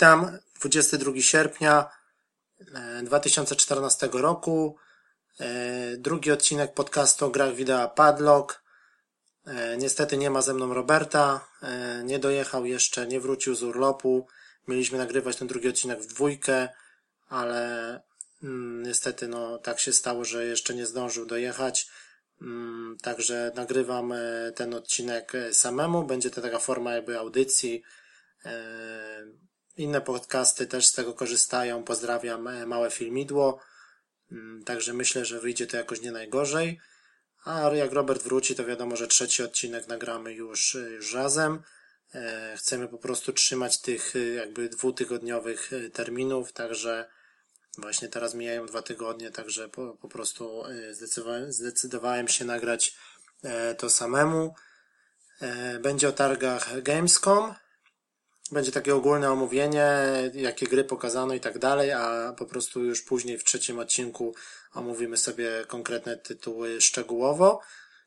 Witam, 22 sierpnia 2014 roku. Drugi odcinek podcastu o grach wideo Padlock. Niestety nie ma ze mną Roberta. Nie dojechał jeszcze, nie wrócił z urlopu. Mieliśmy nagrywać ten drugi odcinek w dwójkę, ale mm, niestety no tak się stało, że jeszcze nie zdążył dojechać. Mm, także nagrywam e, ten odcinek e, samemu. Będzie to taka forma jakby audycji. E, inne podcasty też z tego korzystają. Pozdrawiam małe filmidło. Mm, także myślę, że wyjdzie to jakoś nie najgorzej. A jak Robert wróci, to wiadomo, że trzeci odcinek nagramy już, już razem. Chcemy po prostu trzymać tych jakby dwutygodniowych terminów, także Właśnie teraz mijają dwa tygodnie, także po, po prostu e, zdecydowałem, zdecydowałem się nagrać e, to samemu. E, będzie o targach Gamescom. Będzie takie ogólne omówienie, jakie gry pokazano i tak dalej, a po prostu już później w trzecim odcinku omówimy sobie konkretne tytuły szczegółowo,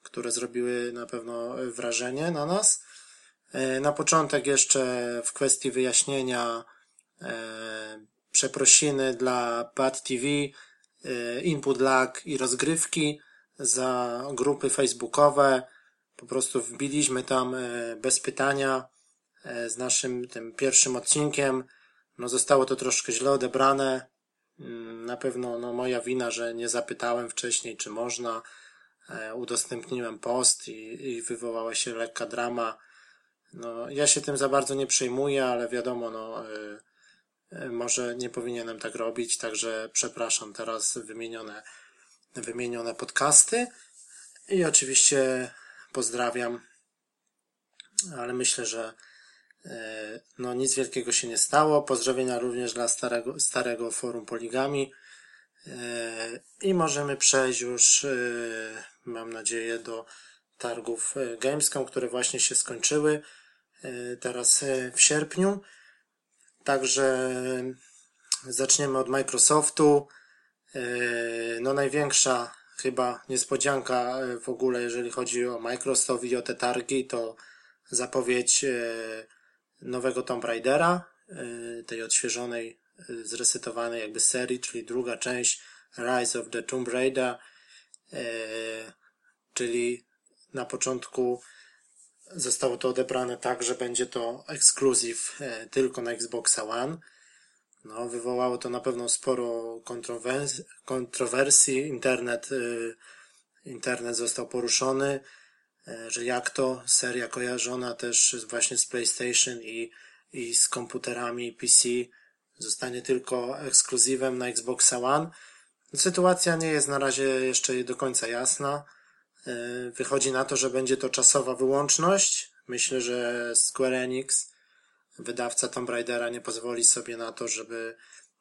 które zrobiły na pewno wrażenie na nas. Na początek jeszcze w kwestii wyjaśnienia przeprosiny dla Pad TV, y, Input Lag i rozgrywki za grupy facebookowe. Po prostu wbiliśmy tam bez pytania z naszym tym pierwszym odcinkiem. No zostało to troszkę źle odebrane. Mm, na pewno no, moja wina, że nie zapytałem wcześniej, czy można. Udostępniłem post i, i wywołała się lekka drama. No, ja się tym za bardzo nie przejmuję, ale wiadomo, no, E, może nie powinienem tak robić, także przepraszam teraz wymienione, wymienione podcasty i oczywiście pozdrawiam, ale myślę, że e, no nic wielkiego się nie stało. Pozdrowienia również dla starego, starego forum Poligami e, i możemy przejść już, mam nadzieję, do targów Gamescom, które właśnie się skończyły teraz w sierpniu. Także zaczniemy od Microsoftu. E, no największa chyba niespodzianka w ogóle, jeżeli chodzi o Microsoft i o te targi, to zapowiedź e, nowego Tomb Raidera, e, tej odświeżonej, zresetowanej jakby serii, czyli druga część Rise of the Tomb Raider, czyli na początku zostało to odebrane tak, że będzie to ekskluzyw tylko na Xboxa One. No, wywołało to na pewno sporo kontrowersji. Internet, internet został poruszony, że jak to seria kojarzona też właśnie z PlayStation i, i z komputerami PC zostanie tylko ekskluzywem na Xboxa One. Sytuacja nie jest na razie jeszcze do końca jasna. E, wychodzi na to, że będzie to czasowa wyłączność. Myślę, że Square Enix, wydawca Tomb Raidera, nie pozwoli sobie na to, żeby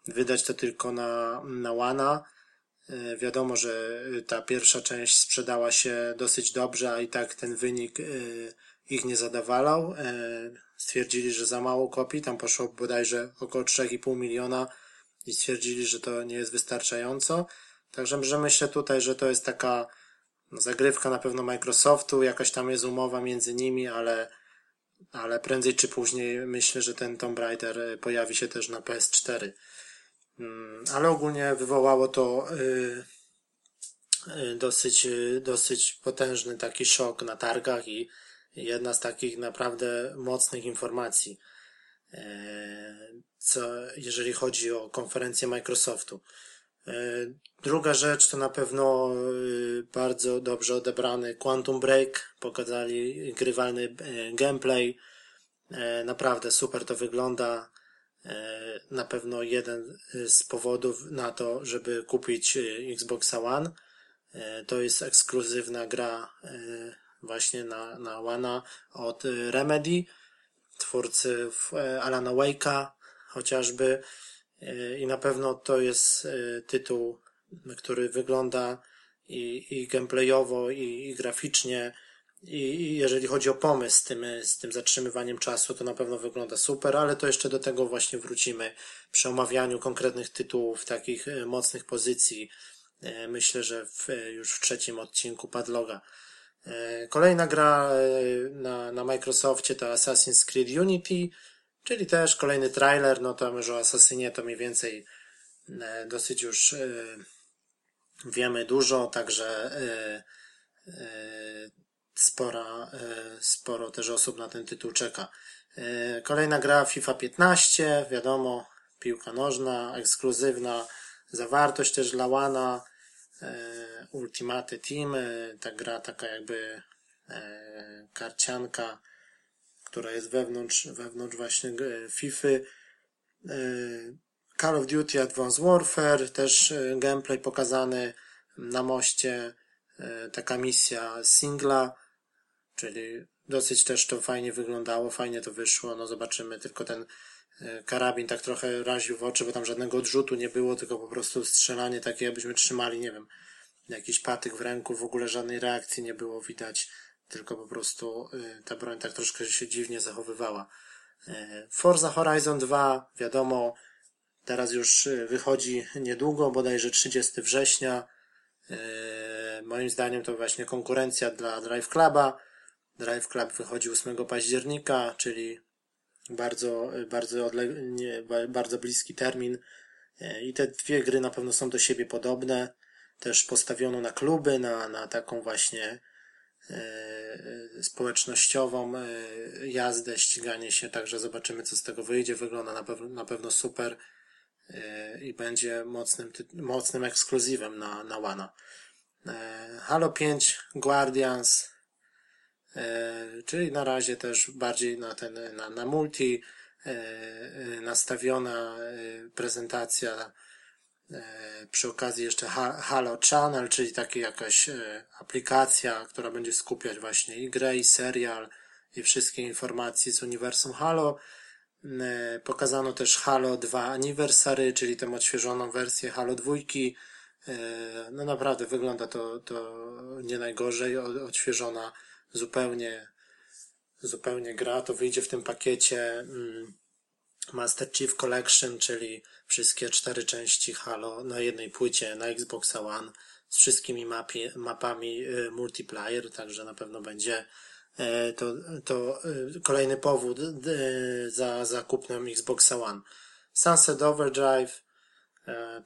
wydać to tylko na, na Wana. E, wiadomo, że ta pierwsza część sprzedała się dosyć dobrze, a i tak ten wynik e, ich nie zadawalał. Stwierdzili, że za mało kopii, tam poszło bodajże około 3,5 miliona i stwierdzili, że to nie jest wystarczająco. Także że myślę tutaj, że to jest taka no, zagrywka na pewno Microsoftu, jakaś tam jest umowa między nimi, ale, ale prędzej czy później myślę, że ten Tomb Raider e, pojawi się też na PS4. Mm, ale ogólnie wywołało to y, y, dosyć, y, dosyć potężny taki szok na targach i jedna z takich naprawdę mocnych informacji, co jeżeli chodzi o konferencję Microsoftu. Druga rzecz to na pewno bardzo dobrze odebrany Quantum Break. Pokazali grywalny gameplay. Naprawdę super to wygląda. Na pewno jeden z powodów na to, żeby kupić Xbox One. To jest ekskluzywna gra właśnie na, na One od Remedy, twórcy Alana Wake'a chociażby. E, i na pewno to jest e, tytuł, który wygląda i, i gameplayowo, i, i graficznie, i, jeżeli chodzi o pomysł z tym, z tym zatrzymywaniem czasu, to na pewno wygląda super, ale to jeszcze do tego właśnie wrócimy przy omawianiu konkretnych tytułów, takich e, mocnych pozycji. Myślę, że w, już w trzecim odcinku Padloga. Kolejna gra na, na Microsoftie to Assassin's Creed Unity Czyli też kolejny trailer, no to już o Assassinie to mniej więcej e, dosyć już e, wiemy dużo, także e, spora, sporo też osób na ten tytuł czeka. Kolejna gra FIFA 15, wiadomo, piłka nożna, ekskluzywna, zawartość też dla Łana, Ultimate Team, ta gra taka jakby karcianka, która jest wewnątrz, wewnątrz właśnie FIFA. E, Call of Duty Advanced Warfare, też e, gameplay pokazany na moście, e, taka misja singla, czyli dosyć też to fajnie wyglądało, fajnie to wyszło, no zobaczymy, tylko ten karabin tak trochę raził w oczy, bo tam żadnego odrzutu nie było, tylko po prostu strzelanie takie, jakbyśmy trzymali, nie wiem, jakiś patyk w ręku, w ogóle żadnej reakcji nie było widać tylko po prostu y, ta broń tak troszkę się dziwnie zachowywała. Y, Forza Horizon 2, wiadomo, teraz już wychodzi niedługo, bodajże 30 września. Moim zdaniem to właśnie konkurencja dla Drive Cluba. Drive Club wychodzi 8 października, czyli bardzo, bardzo, odle- nie, bardzo bliski termin. I te dwie gry na pewno są do siebie podobne. Też postawiono na kluby, na, na taką właśnie E, społecznościową e, jazdę, ściganie się, także zobaczymy, co z tego wyjdzie. Wygląda na pewno, na pewno super e, i będzie mocnym, mocnym ekskluzywem na, na Wana. Halo 5 Guardians, czyli na razie też bardziej na ten, na, na multi nastawiona prezentacja E, przy okazji jeszcze Halo Channel, czyli taka jakaś e, aplikacja, która będzie skupiać właśnie i grę, i serial, i wszystkie informacje z uniwersum Halo. E, pokazano też Halo 2 Anniversary, czyli tę odświeżoną wersję Halo 2. No naprawdę wygląda to, to nie najgorzej, odświeżona zupełnie, zupełnie gra. To wyjdzie w tym pakiecie mm, Master Chief Collection, czyli wszystkie cztery części Halo na jednej płycie na Xbox One z wszystkimi mapi, mapami y, multiplayer, także na pewno będzie y, to, to y, kolejny powód za zakupnem Xbox One. Sunset Overdrive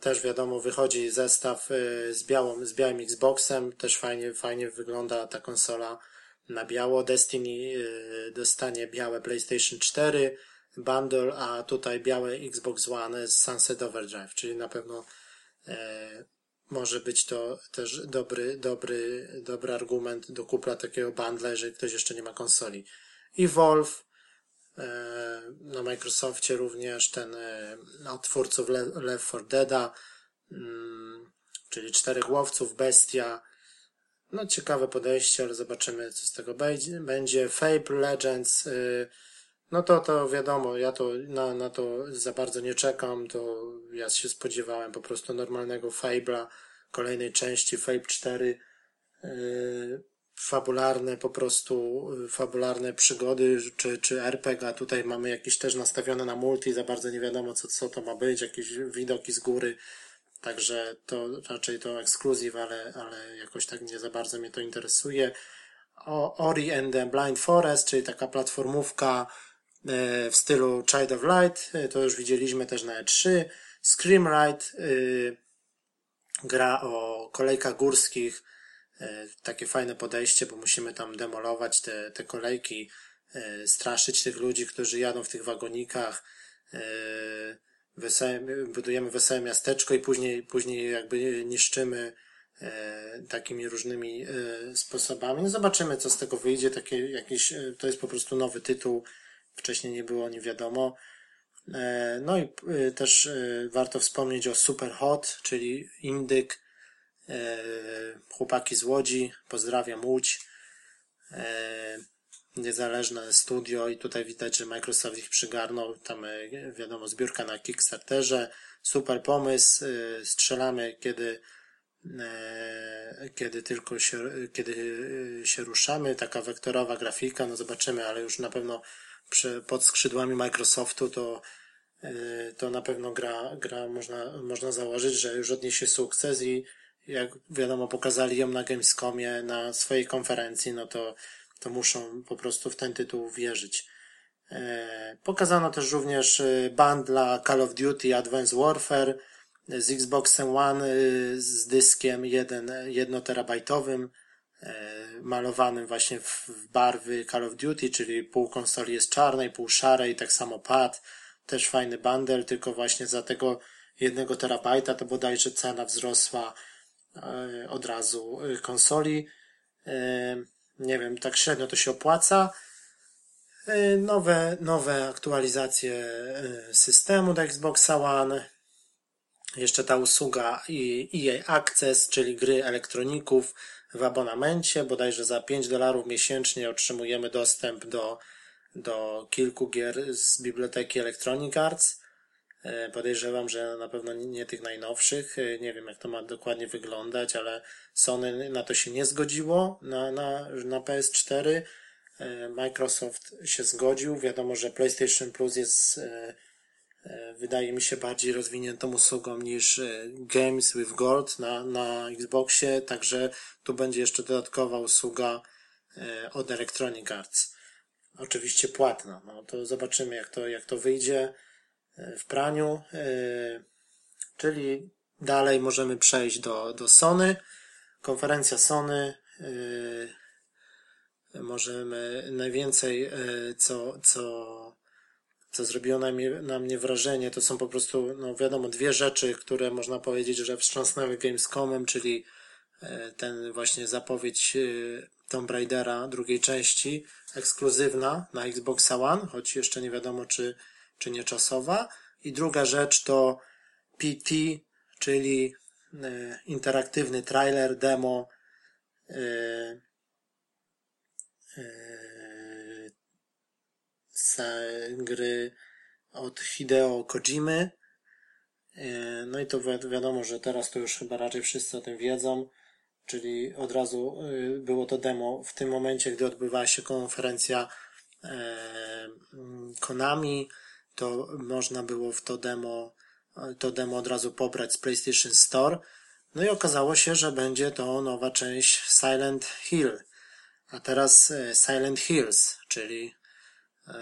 też wiadomo wychodzi zestaw z, białą, z białym Xboxem, też fajnie, fajnie wygląda ta konsola na biało. Destiny dostanie białe PlayStation 4, bundle, a tutaj białe Xbox One z Sunset Overdrive, czyli na pewno e, może być to też dobry, dobry, dobry argument do kupla takiego bundla, jeżeli ktoś jeszcze nie ma konsoli. I Wolf e, na Microsoftie również ten e, od twórców Le Left 4 Deada, mm, czyli czterech łowców, bestia. No ciekawe podejście, ale zobaczymy co z tego będzie. Fable Legends, y, no to, to wiadomo, ja to na, na to za bardzo nie czekam, to ja się spodziewałem po prostu normalnego Fable'a, kolejnej części, Fable 4, yy, fabularne po prostu, yy, fabularne przygody, czy, czy RPG, a tutaj mamy jakieś też nastawione na multi, za bardzo nie wiadomo co, co to ma być, jakieś widoki z góry, także to raczej to ekskluzyw, ale, ale jakoś tak nie za bardzo mnie to interesuje. O, Ori and the Blind Forest, czyli taka platformówka, E, w stylu Child of Light, e, to już widzieliśmy też na E3. Scream Ride, e, gra o kolejkach górskich, takie fajne podejście, bo musimy tam demolować te, te kolejki, straszyć tych ludzi, którzy jadą w tych wagonikach, wesołe, budujemy wesołe miasteczko i później, później jakby niszczymy takimi różnymi sposobami. No zobaczymy, co z tego wyjdzie. Takie jakieś, to jest po prostu nowy tytuł, wcześniej nie było, nie wiadomo. E, no i e, też e, warto wspomnieć o Super Hot, czyli Indyk, chłopaki z Łodzi, pozdrawiam Łódź, niezależne studio i tutaj widać, że Microsoft ich przygarnął, tam wiadomo zbiórka na Kickstarterze, super pomysł, strzelamy kiedy kiedy tylko się, kiedy się ruszamy, taka wektorowa grafika, no zobaczymy, ale już na pewno pod skrzydłami Microsoftu, to, e, to na pewno gra, gra można, można założyć, że już odniesie sukces i jak wiadomo, pokazali ją na Gamescomie, na swojej konferencji, no to, to muszą po prostu w ten tytuł wierzyć. Pokazano też również bundla Call of Duty Advanced Warfare z Xboxem One z dyskiem 1, terabajtowym malowanym właśnie w barwy Call of Duty, czyli pół konsoli jest czarnej, pół szarej, tak samo pad, też fajny bundle, tylko właśnie za tego jednego terabajta to bodajże cena wzrosła e, od razu e, konsoli. Nie wiem, tak średnio to się opłaca. Nowe, nowe aktualizacje systemu do Xboxa One. Jeszcze ta usługa EA Access, czyli gry elektroników w abonamencie. Bodajże za 5 dolarów miesięcznie otrzymujemy dostęp do, do kilku gier z biblioteki Electronic Arts. E, podejrzewam, że na pewno nie tych najnowszych. E, nie wiem, jak to ma dokładnie wyglądać, ale Sony na to się nie zgodziło na, na, na PS4. E, Microsoft się zgodził. Wiadomo, że PlayStation Plus jest, wydaje mi się, bardziej rozwiniętą usługą niż Games with Gold na, na Xboxie, także tu będzie jeszcze dodatkowa usługa od Electronic Arts. Oczywiście płatna. No to zobaczymy, jak to, jak to wyjdzie w praniu, e, czyli dalej możemy przejść do, do Sony. Konferencja Sony e, możemy najwięcej, e, co, co, co zrobiło na mnie, na mnie wrażenie, to są po prostu, no wiadomo, dwie rzeczy, które można powiedzieć, że wstrząsnęły Gamescomem, czyli ten właśnie zapowiedź Tomb Raidera drugiej części, ekskluzywna na Xbox One, choć jeszcze nie wiadomo, czy czy nieczasowa. I druga rzecz to PT, czyli e, interaktywny trailer, demo e, e, gry od Hideo Kojimy. No i to wi wiadomo, że teraz to już chyba raczej wszyscy o tym wiedzą, czyli od razu było to demo w tym momencie, gdy odbywała się konferencja Konami to można było w to demo, to demo od razu pobrać z PlayStation Store. No i okazało się, że będzie to nowa część Silent Hill. A teraz e, Silent Hills, czyli e,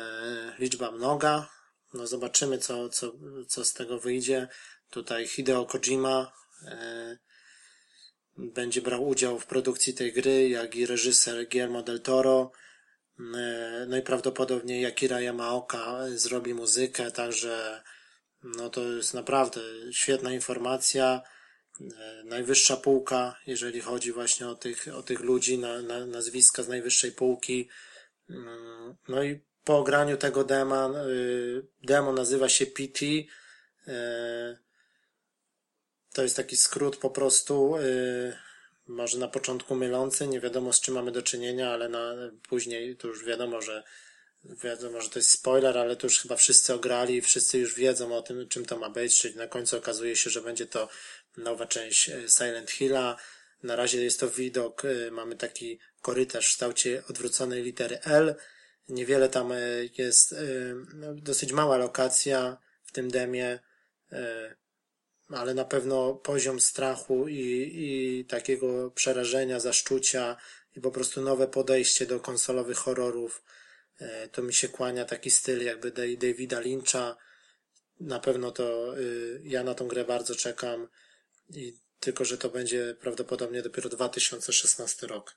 liczba mnoga. No zobaczymy, co, co, co z tego wyjdzie. Tutaj Hideo Kojima e, będzie brał udział w produkcji tej gry, jak i reżyser Guillermo del Toro. E, no i prawdopodobnie Yakira Yamaoka zrobi muzykę, także no to jest naprawdę świetna informacja. E, najwyższa półka, jeżeli chodzi właśnie o tych, o tych ludzi, na, na, nazwiska z najwyższej półki. Mm, no i po ograniu tego dema, e, demo nazywa się PT. To jest taki skrót po prostu może na początku mylący, nie wiadomo z czym mamy do czynienia, ale na, później to już wiadomo, że wiadomo, że to jest spoiler, ale to już chyba wszyscy ograli, wszyscy już wiedzą o tym, czym to ma być, czyli na końcu okazuje się, że będzie to nowa część e, Silent Hilla. Na razie jest to widok, e, mamy taki korytarz w kształcie odwróconej litery L. Niewiele tam e, jest, no, dosyć mała lokacja w tym demie ale na pewno poziom strachu i, i takiego przerażenia, zaszczucia i po prostu nowe podejście do konsolowych horrorów. E, to mi się kłania taki styl jakby Davida Lyncha. Na pewno to y, ja na tą grę bardzo czekam i tylko, że to będzie prawdopodobnie dopiero 2016 rok.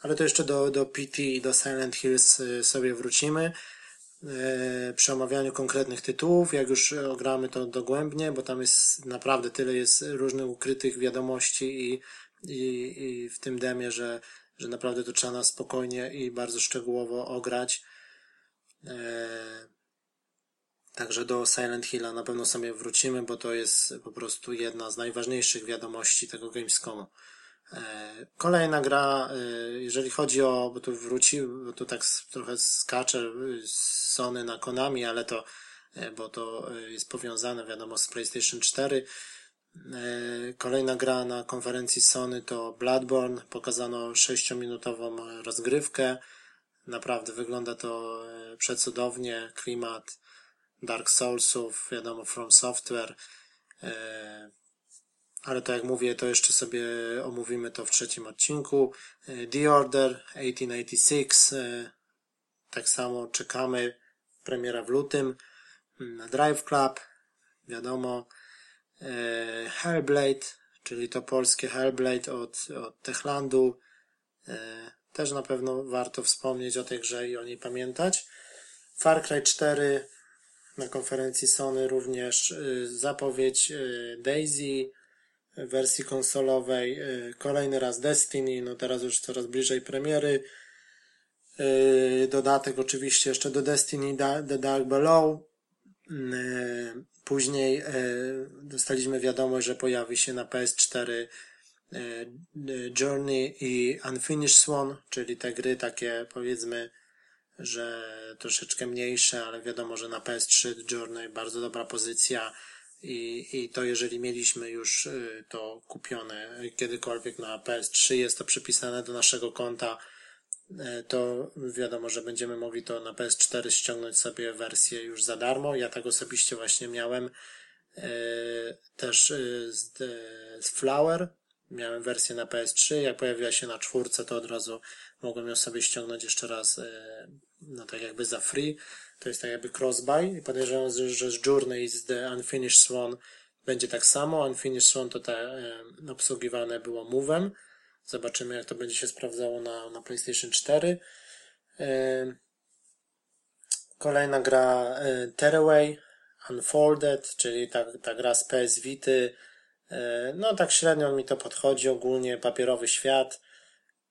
Ale to jeszcze do, do PT i do Silent Hills y, sobie wrócimy. E, przy omawianiu konkretnych tytułów, jak już ogramy to dogłębnie, bo tam jest naprawdę tyle jest różnych ukrytych wiadomości i, i, i w tym demie, że, że naprawdę to trzeba na spokojnie i bardzo szczegółowo ograć. E, także do Silent Hilla na pewno sobie wrócimy, bo to jest po prostu jedna z najważniejszych wiadomości tego Gamescomu. E, kolejna gra, e, jeżeli chodzi o, bo tu wrócił, bo tu tak trochę skacze z Sony na Konami, ale to, e, bo to jest powiązane, wiadomo, z PlayStation 4. Kolejna gra na konferencji Sony to Bloodborne. Pokazano 6-minutową rozgrywkę. Naprawdę wygląda to przecudownie. Klimat Dark Soulsów, wiadomo, From Software ale tak jak mówię, to jeszcze sobie omówimy to w trzecim odcinku. E, The Order 1886, e, tak samo czekamy. premiera w lutym. Mm, Drive Club, wiadomo. E, Hellblade, czyli to polskie Hellblade od, od Techlandu. Też na pewno warto wspomnieć o tej grze i o niej pamiętać. Far Cry 4 na konferencji Sony również zapowiedź Daisy wersji konsolowej, y, kolejny raz Destiny, no teraz już coraz bliżej premiery. Dodatek oczywiście jeszcze do Destiny The Dark Below. Później dostaliśmy wiadomość, że pojawi się na PS4 Journey i Unfinished Swan, czyli te gry takie powiedzmy że troszeczkę mniejsze, ale wiadomo, że na PS3 Journey bardzo dobra pozycja i, i to jeżeli mieliśmy już y, to kupione kiedykolwiek na PS3, jest to przypisane do naszego konta, y, to wiadomo, że będziemy mogli to na PS4 ściągnąć sobie wersję już za darmo. Ja tak osobiście właśnie miałem y, też z, z Flower, miałem wersję na PS3, jak pojawiła się na czwórce, to od razu mogłem ją sobie ściągnąć jeszcze raz no tak jakby za free. To jest tak jakby cross-buy i podejrzewam, że z Journey z The Unfinished Swan będzie tak samo. Unfinished Swan to te e, obsługiwane było Move'em. Zobaczymy jak to będzie się sprawdzało na, na PlayStation 4. E, kolejna gra e, Tearaway Unfolded, czyli ta, ta gra z PS Vity. E, no tak średnio mi to podchodzi ogólnie, papierowy świat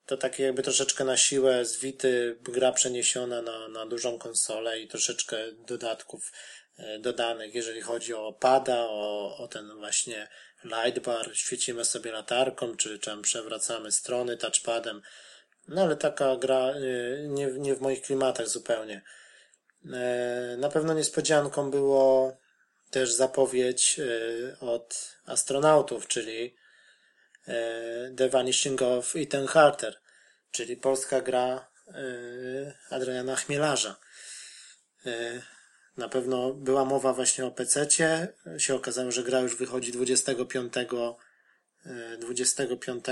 to takie jakby troszeczkę na siłę z Wity gra przeniesiona na, na dużą konsolę i troszeczkę dodatków e, dodanych, jeżeli chodzi o pada, o, o ten właśnie lightbar, świecimy sobie latarką, czy czym przewracamy strony touchpadem. No ale taka gra e, nie, nie w moich klimatach zupełnie. E, na pewno niespodzianką było też zapowiedź od astronautów, czyli The Vanishing of Ethan Carter, czyli polska gra Adriana Chmielarza. Na pewno była mowa właśnie o PC-cie. Się okazało, że gra już wychodzi 25 25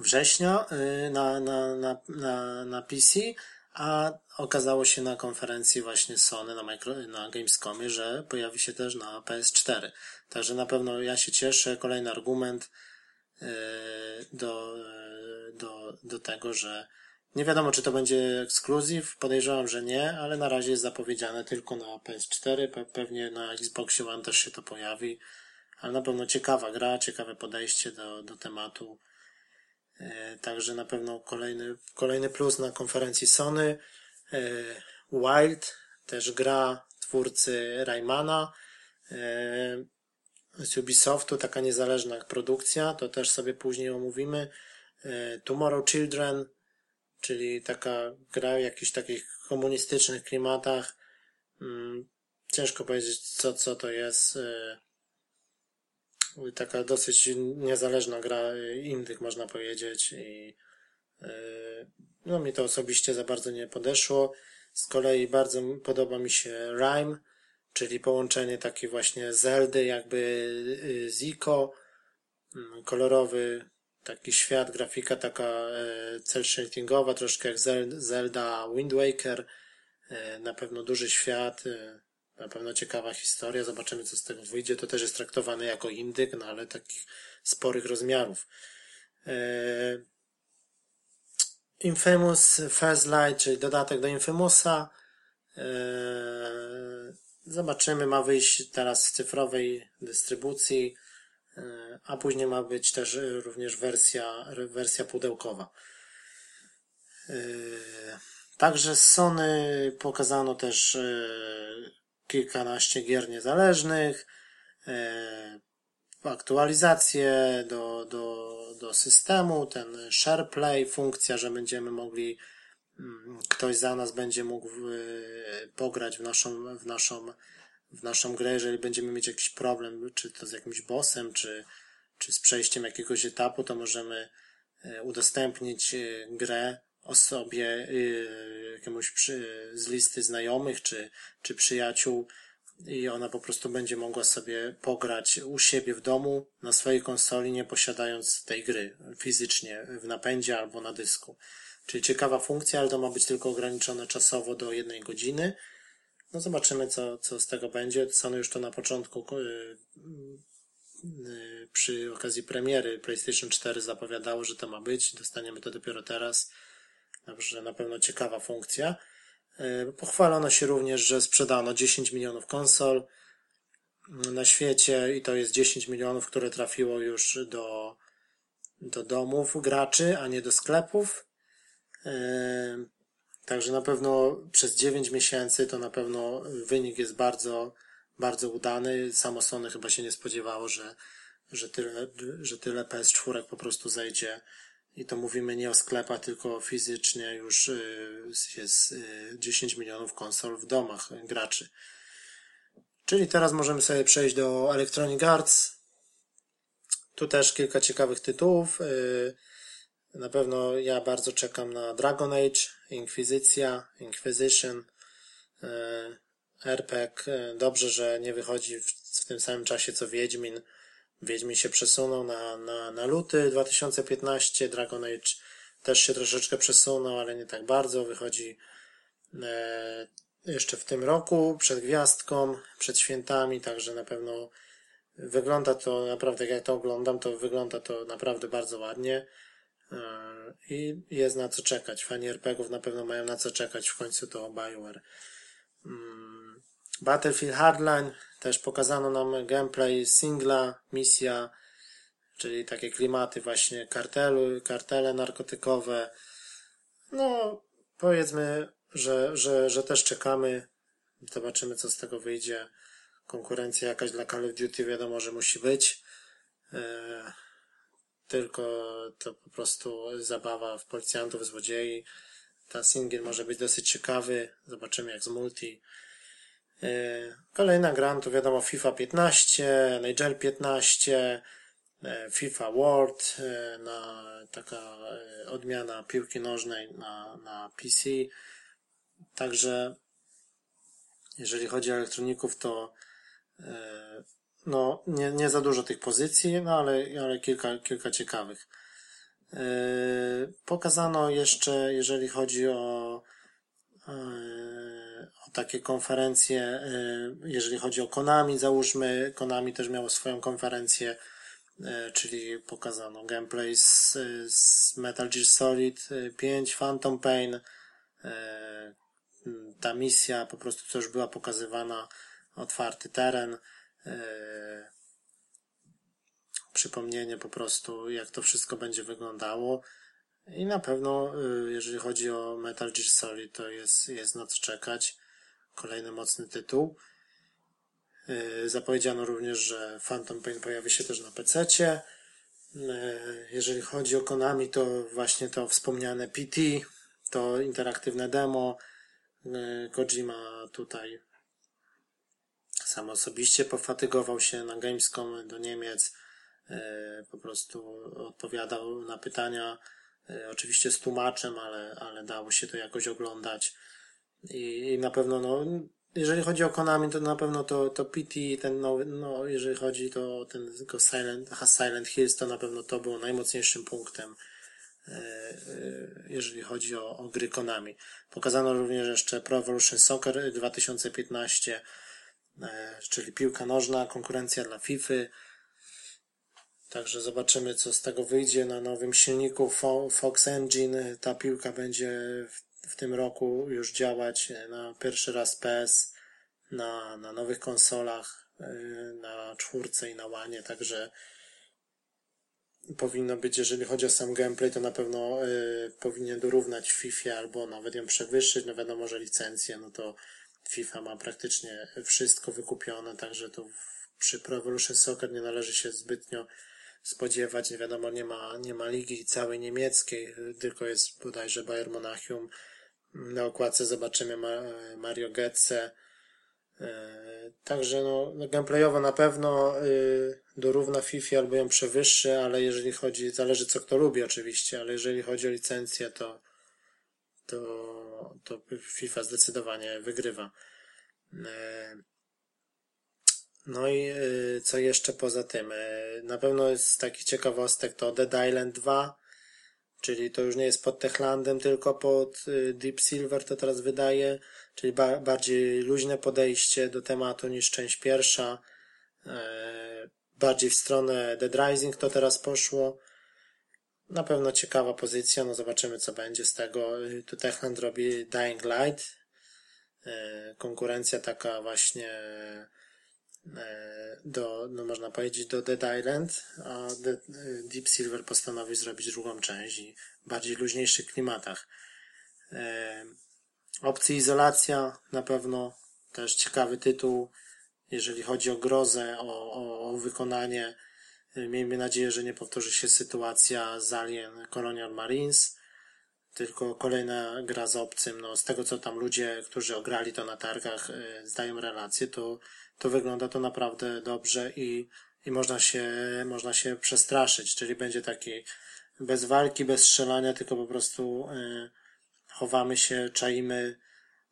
września na, na, na, na, na PC, a okazało się na konferencji właśnie Sony na, micro, na Gamescomie, że pojawi się też na PS4. Także na pewno ja się cieszę. Kolejny argument e, do, e, do, do tego, że nie wiadomo, czy to będzie ekskluzyw. Podejrzewam, że nie, ale na razie jest zapowiedziane tylko na PS4. Pewnie na Xboxie One też się to pojawi. Ale na pewno ciekawa gra, ciekawe podejście do, do tematu. E, także na pewno kolejny, kolejny plus na konferencji Sony. E, Wild, też gra twórcy Raymana e, z Ubisoftu, taka niezależna produkcja, to też sobie później omówimy. Tomorrow Children, czyli taka gra w jakichś takich komunistycznych klimatach. Mm, ciężko powiedzieć, co, co to jest taka dosyć niezależna gra innych, można powiedzieć. I e, no mi to osobiście za bardzo nie podeszło. Z kolei bardzo podoba mi się Rhyme, czyli połączenie takiej właśnie Zeldy jakby e, z Ico, mm, kolorowy taki świat, grafika taka e, cel shadingowa, troszkę jak Zelda Wind Waker, na pewno duży świat, na pewno ciekawa historia, zobaczymy co z tego wyjdzie. To też jest traktowane jako indyk, no ale takich sporych rozmiarów. Eee, Infamous First Light, czyli dodatek do Infamousa. Eee, zobaczymy, ma wyjść teraz w cyfrowej dystrybucji, eee, a później ma być też również wersja, wersja pudełkowa. Także z Sony pokazano też kilkanaście gier niezależnych, e, aktualizacje do, do, do systemu, ten SharePlay, funkcja, że będziemy mogli, mm, ktoś za nas będzie mógł e, pograć w naszą, w naszą, w naszą grę, jeżeli będziemy mieć jakiś problem, czy to z jakimś bossem, czy, czy z przejściem jakiegoś etapu, to możemy e, udostępnić grę osobie, y, jakiemuś przy, z listy znajomych czy, czy przyjaciół i ona po prostu będzie mogła sobie pograć u siebie w domu na swojej konsoli, nie posiadając tej gry fizycznie w napędzie albo na dysku. Czyli ciekawa funkcja, ale to ma być tylko ograniczone czasowo do jednej godziny. No zobaczymy, co, co z tego będzie. Sony już to na początku yy, yy, przy okazji premiery PlayStation 4 zapowiadało, że to ma być. Dostaniemy to dopiero teraz. Także na pewno ciekawa funkcja. Yy, pochwalono się również, że sprzedano 10 milionów konsol na świecie i to jest 10 milionów, które trafiło już do, do domów graczy, a nie do sklepów. Także na pewno przez 9 miesięcy to na pewno wynik jest bardzo, bardzo udany. Samo Sony chyba się nie spodziewało, że, że tyle, że tyle PS4 po prostu zejdzie. I to mówimy nie o sklepach, tylko fizycznie już y, jest 10 y, milionów konsol w domach graczy. Czyli teraz możemy sobie przejść do Electronic Arts. Tu też kilka ciekawych tytułów. Y, na pewno ja bardzo czekam na Dragon Age, Inkwizycja, Inquisition, RPG. Dobrze, że nie wychodzi w tym samym czasie co Wiedźmin. Wiedźmin się przesunął na, na, na luty 2015, Dragon Age też się troszeczkę przesunął, ale nie tak bardzo. Wychodzi e, jeszcze w tym roku, przed gwiazdką, przed świętami, także na pewno wygląda to naprawdę, jak to oglądam, to wygląda to naprawdę bardzo ładnie. E, I jest na co czekać. Fani RPGów na pewno mają na co czekać. W końcu to Bioware. Mm, Battlefield Hardline też pokazano nam gameplay singla, misja, czyli takie klimaty właśnie kartelu, kartele narkotykowe. No, powiedzmy, że, że, że też czekamy. Zobaczymy, co z tego wyjdzie. Konkurencja jakaś dla Call of Duty wiadomo, że musi być. E, tylko to po prostu zabawa w policjantów, złodziei. Ta singiel może być dosyć ciekawy. Zobaczymy jak z multi. E, kolejna gra, to wiadomo FIFA 15, NHL 15, e, FIFA World, e, na, taka odmiana piłki nożnej na, na PC. Także jeżeli chodzi o elektroników, to no, nie, nie za dużo tych pozycji, no ale, ale kilka, kilka ciekawych. Pokazano jeszcze, jeżeli chodzi o takie konferencje, yy, jeżeli chodzi o Konami, załóżmy, Konami też miało swoją konferencję, czyli pokazano gameplay z, z Metal Gear Solid 5, Phantom Pain, ta misja po prostu już była pokazywana, otwarty teren, przypomnienie po prostu, jak to wszystko będzie wyglądało. I na pewno, jeżeli chodzi o Metal Gear Solid, to jest, jest na co czekać. Kolejny mocny tytuł. E, zapowiedziano również, że Phantom Pain pojawi się też na PC. Jeżeli chodzi o Konami, to właśnie to wspomniane PT, to interaktywne demo. Kojima tutaj sam osobiście pofatygował się na Gamescom do Niemiec, e, po prostu odpowiadał na pytania, e, oczywiście z tłumaczem, ale, ale dało się to jakoś oglądać. I, i na pewno, no, jeżeli chodzi o Konami, to na pewno to, to PT, ten nowy, no, jeżeli chodzi to ten tylko Silent, Silent Hills, to na pewno to było najmocniejszym punktem, e, jeżeli chodzi o, o gry Konami. Pokazano również jeszcze Pro Evolution Soccer 2015, E, czyli piłka nożna, konkurencja dla FIFA. Także zobaczymy, co z tego wyjdzie na nowym silniku Fox Engine. Ta piłka będzie tym roku już działać na pierwszy raz PS na, na nowych konsolach, e, na czwórce i na łanie, także powinno być, jeżeli chodzi o sam gameplay, to na pewno y, powinien dorównać FIFA albo nawet ją przewyższyć. No wiadomo, że licencje, no to FIFA ma praktycznie wszystko wykupione, także tu przy Pro Evolution Soccer nie należy się zbytnio spodziewać. Nie wiadomo, nie ma, nie ma ligi całej niemieckiej, tylko jest bodajże Bayern Monachium. Na okładce zobaczymy Mario Götze. E, także no, no, gameplayowo na pewno y, dorówna FIFA albo ją przewyższy, ale jeżeli chodzi, zależy co kto lubi oczywiście, ale jeżeli chodzi o licencję, to, to to FIFA zdecydowanie wygrywa. E, no i e, co jeszcze poza tym? E, na pewno jest taki ciekawostek to Dead Island 2, czyli to już nie jest pod Techlandem, tylko pod y, Deep Silver to teraz wydaje, czyli ba bardziej luźne podejście do tematu niż część pierwsza, e, bardziej w stronę Dead Rising to teraz poszło. Na pewno ciekawa pozycja, no zobaczymy co będzie z tego. Y, tu Techland robi Dying Light, e, konkurencja taka właśnie do, no można powiedzieć, do Dead Island, a Deep Silver postanowił zrobić drugą część i bardziej luźniejszych klimatach. E, opcji izolacja na pewno też ciekawy tytuł, jeżeli chodzi o grozę, o, o, o wykonanie. Miejmy nadzieję, że nie powtórzy się sytuacja z Alien Colonial Marines, tylko kolejna gra z obcym. No, z tego, co tam ludzie, którzy ograli to na targach, zdają relacje, to to wygląda to naprawdę dobrze i, i można się, można się przestraszyć, czyli będzie taki bez walki, bez strzelania, tylko po prostu y, chowamy się, czaimy,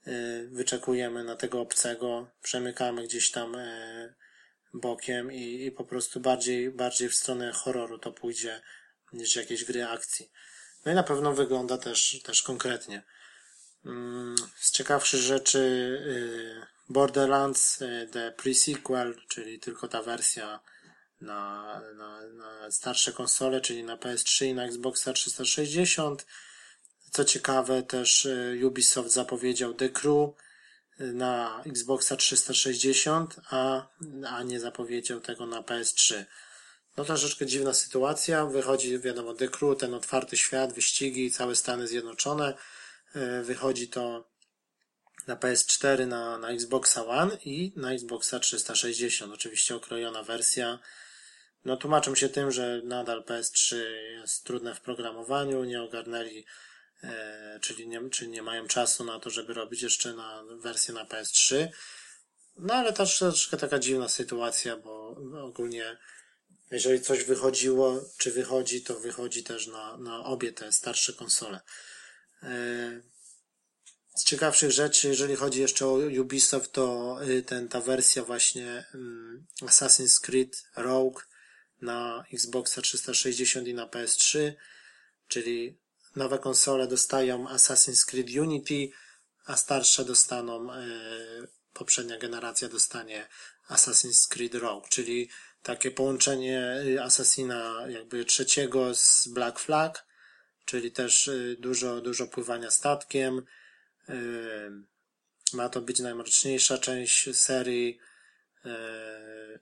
y, wyczekujemy na tego obcego, przemykamy gdzieś tam y, bokiem i, i po prostu bardziej, bardziej w stronę horroru to pójdzie niż jakieś gry akcji. No i na pewno wygląda też, też konkretnie. Mm, z ciekawszych rzeczy Borderlands y, The Pre-Sequel, czyli tylko ta wersja na, na, na starsze konsole, czyli na PS3 i na Xboxa 360. Co ciekawe, też y, Ubisoft zapowiedział The Crew y, na Xboxa 360, a, a nie zapowiedział tego na PS3. No troszeczkę dziwna sytuacja. Wychodzi, wiadomo, The Crew, ten otwarty świat, wyścigi, całe Stany Zjednoczone. Wychodzi to na PS4, na, na Xboxa One i na Xboxa 360. Oczywiście okrojona wersja. No tłumaczą się tym, że nadal PS3 jest trudne w programowaniu, nie ogarnęli, e, czyli, nie, czyli nie mają czasu na to, żeby robić jeszcze na wersję na PS3. No ale też troszeczkę taka dziwna sytuacja, bo ogólnie jeżeli coś wychodziło, czy wychodzi, to wychodzi też na, na obie te starsze konsole. E, z ciekawszych rzeczy, jeżeli chodzi jeszcze o Ubisoft, to y, ten, ta wersja właśnie um, Assassin's Creed Rogue na Xboxa 360 i na PS3, czyli nowe konsole dostają Assassin's Creed Unity, a starsze dostaną, y, poprzednia generacja dostanie Assassin's Creed Rogue, czyli takie połączenie y, Assassina jakby trzeciego z Black Flag, czyli też dużo, dużo pływania statkiem, ma to być najmroczniejsza część serii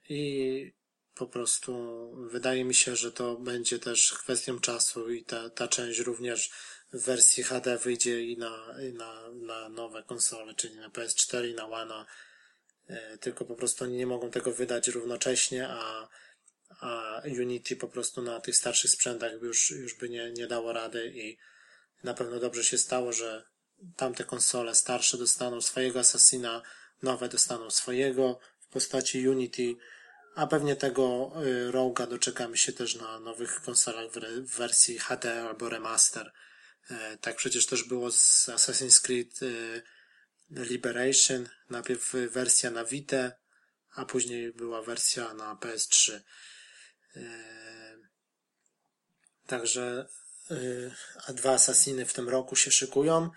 i po prostu wydaje mi się, że to będzie też kwestią czasu i ta, ta część również w wersji HD wyjdzie i na, i na, na nowe konsole, czyli na PS4 i na One, tylko po prostu nie mogą tego wydać równocześnie, a, a Unity po prostu na tych starszych sprzętach już, już by nie, nie dało rady i na pewno dobrze się stało, że tamte konsole starsze dostaną swojego Assassina, nowe dostaną swojego w postaci Unity, a pewnie tego y, Roga doczekamy się też na nowych konsolach w wersji HD albo remaster. E, tak przecież też było z Assassin's Creed y, Liberation, najpierw wersja na Vita, a później była wersja na PS3. E, także y, a dwa Assassiny w tym roku się szykują.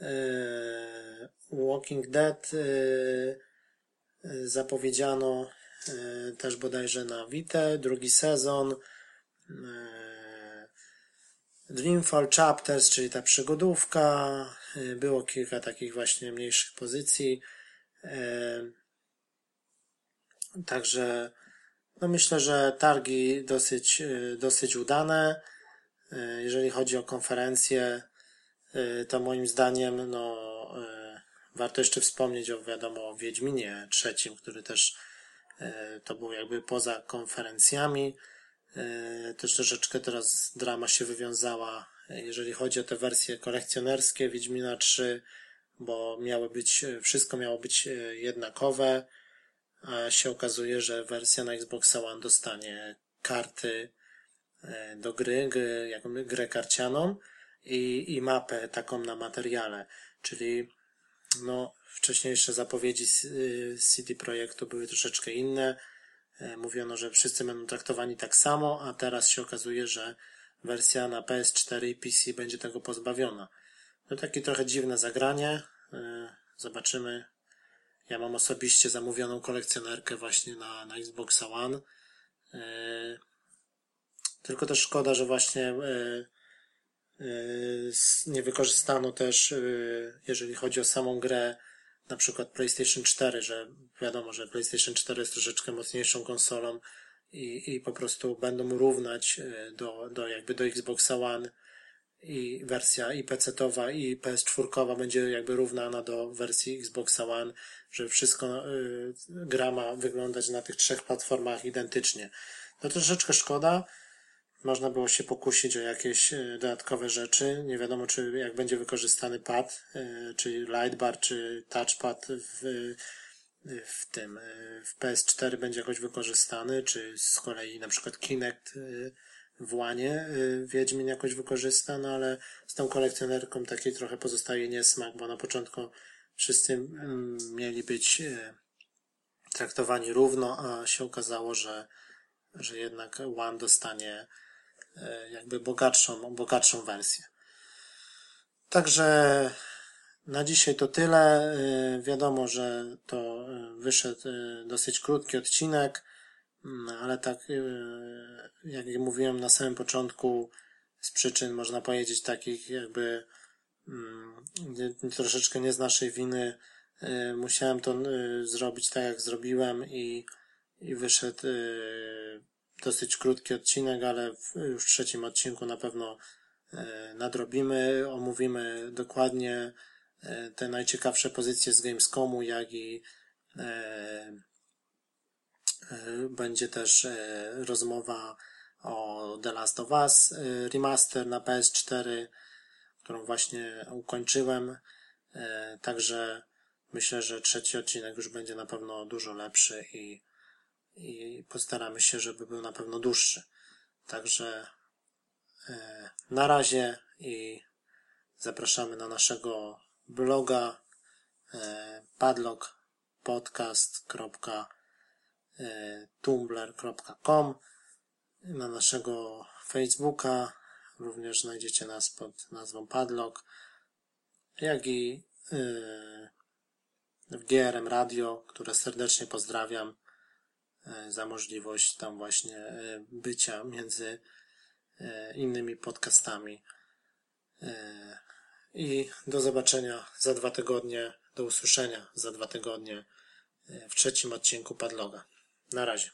E, Walking Dead e, e, zapowiedziano też bodajże na Vita, drugi sezon. Dreamfall Chapters, czyli ta przygodówka. Było kilka takich właśnie mniejszych pozycji. Także no myślę, że targi dosyć, dosyć udane. Jeżeli chodzi o konferencję, Y, to moim zdaniem, no, y, warto jeszcze wspomnieć o, wiadomo, o Wiedźminie trzecim, który też y, to był jakby poza konferencjami. Też troszeczkę teraz drama się wywiązała, jeżeli chodzi o te wersje kolekcjonerskie Wiedźmina 3, bo miały być, wszystko miało być jednakowe, a się okazuje, że wersja na Xbox One dostanie karty do gry, grę karcianą, i, i mapę taką na materiale, czyli no, wcześniejsze zapowiedzi CD Projektu były troszeczkę inne. E, mówiono, że wszyscy będą traktowani tak samo, a teraz się okazuje, że wersja na PS4 i PC będzie tego pozbawiona. To takie trochę dziwne zagranie. E, zobaczymy. Ja mam osobiście zamówioną kolekcjonerkę właśnie na, na Xboxa One. E, tylko też szkoda, że właśnie nie wykorzystano też, jeżeli chodzi o samą grę, na przykład PlayStation 4, że wiadomo, że PlayStation 4 jest troszeczkę mocniejszą konsolą i, i po prostu będą równać do, do jakby do Xboxa One i wersja i PC-towa i PS4 będzie jakby równana do wersji Xbox One, że wszystko y, gra ma wyglądać na tych trzech platformach identycznie. No troszeczkę szkoda. Można było się pokusić o jakieś y, dodatkowe rzeczy. Nie wiadomo, czy jak będzie wykorzystany pad, y, czy lightbar, czy touchpad w, w tym, w PS4 będzie jakoś wykorzystany, czy z kolei na przykład Kinect w łanie Wiedźmin jakoś wykorzysta, no ale z tą kolekcjonerką taki trochę pozostaje niesmak, bo na początku wszyscy mm, mieli być traktowani równo, a się okazało, że, że jednak One dostanie jakby bogatszą, bogatszą wersję. Także na dzisiaj to tyle. Wiadomo, że to wyszedł dosyć krótki odcinek. No, ale tak, jak mówiłem na samym początku, z przyczyn, można powiedzieć, takich jakby mm, troszeczkę nie z naszej winy, musiałem to zrobić tak, jak zrobiłem i, i wyszedł dosyć krótki odcinek, ale już w trzecim odcinku na pewno nadrobimy, omówimy dokładnie te najciekawsze pozycje z Gamescomu, jak i E, będzie też e, rozmowa o The Last of Us e, remaster na PS4, którą właśnie ukończyłem. Także myślę, że trzeci odcinek już będzie na pewno dużo lepszy i, i postaramy się, żeby był na pewno dłuższy. Także na razie i zapraszamy na naszego bloga E, tumblr.com, na naszego Facebooka, również znajdziecie nas pod nazwą Padlock, jak i e, w GRM Radio, które serdecznie pozdrawiam e, za możliwość tam właśnie bycia między innymi podcastami. I do zobaczenia za dwa tygodnie, do usłyszenia za dwa tygodnie w trzecim odcinku Padloga. Na razie.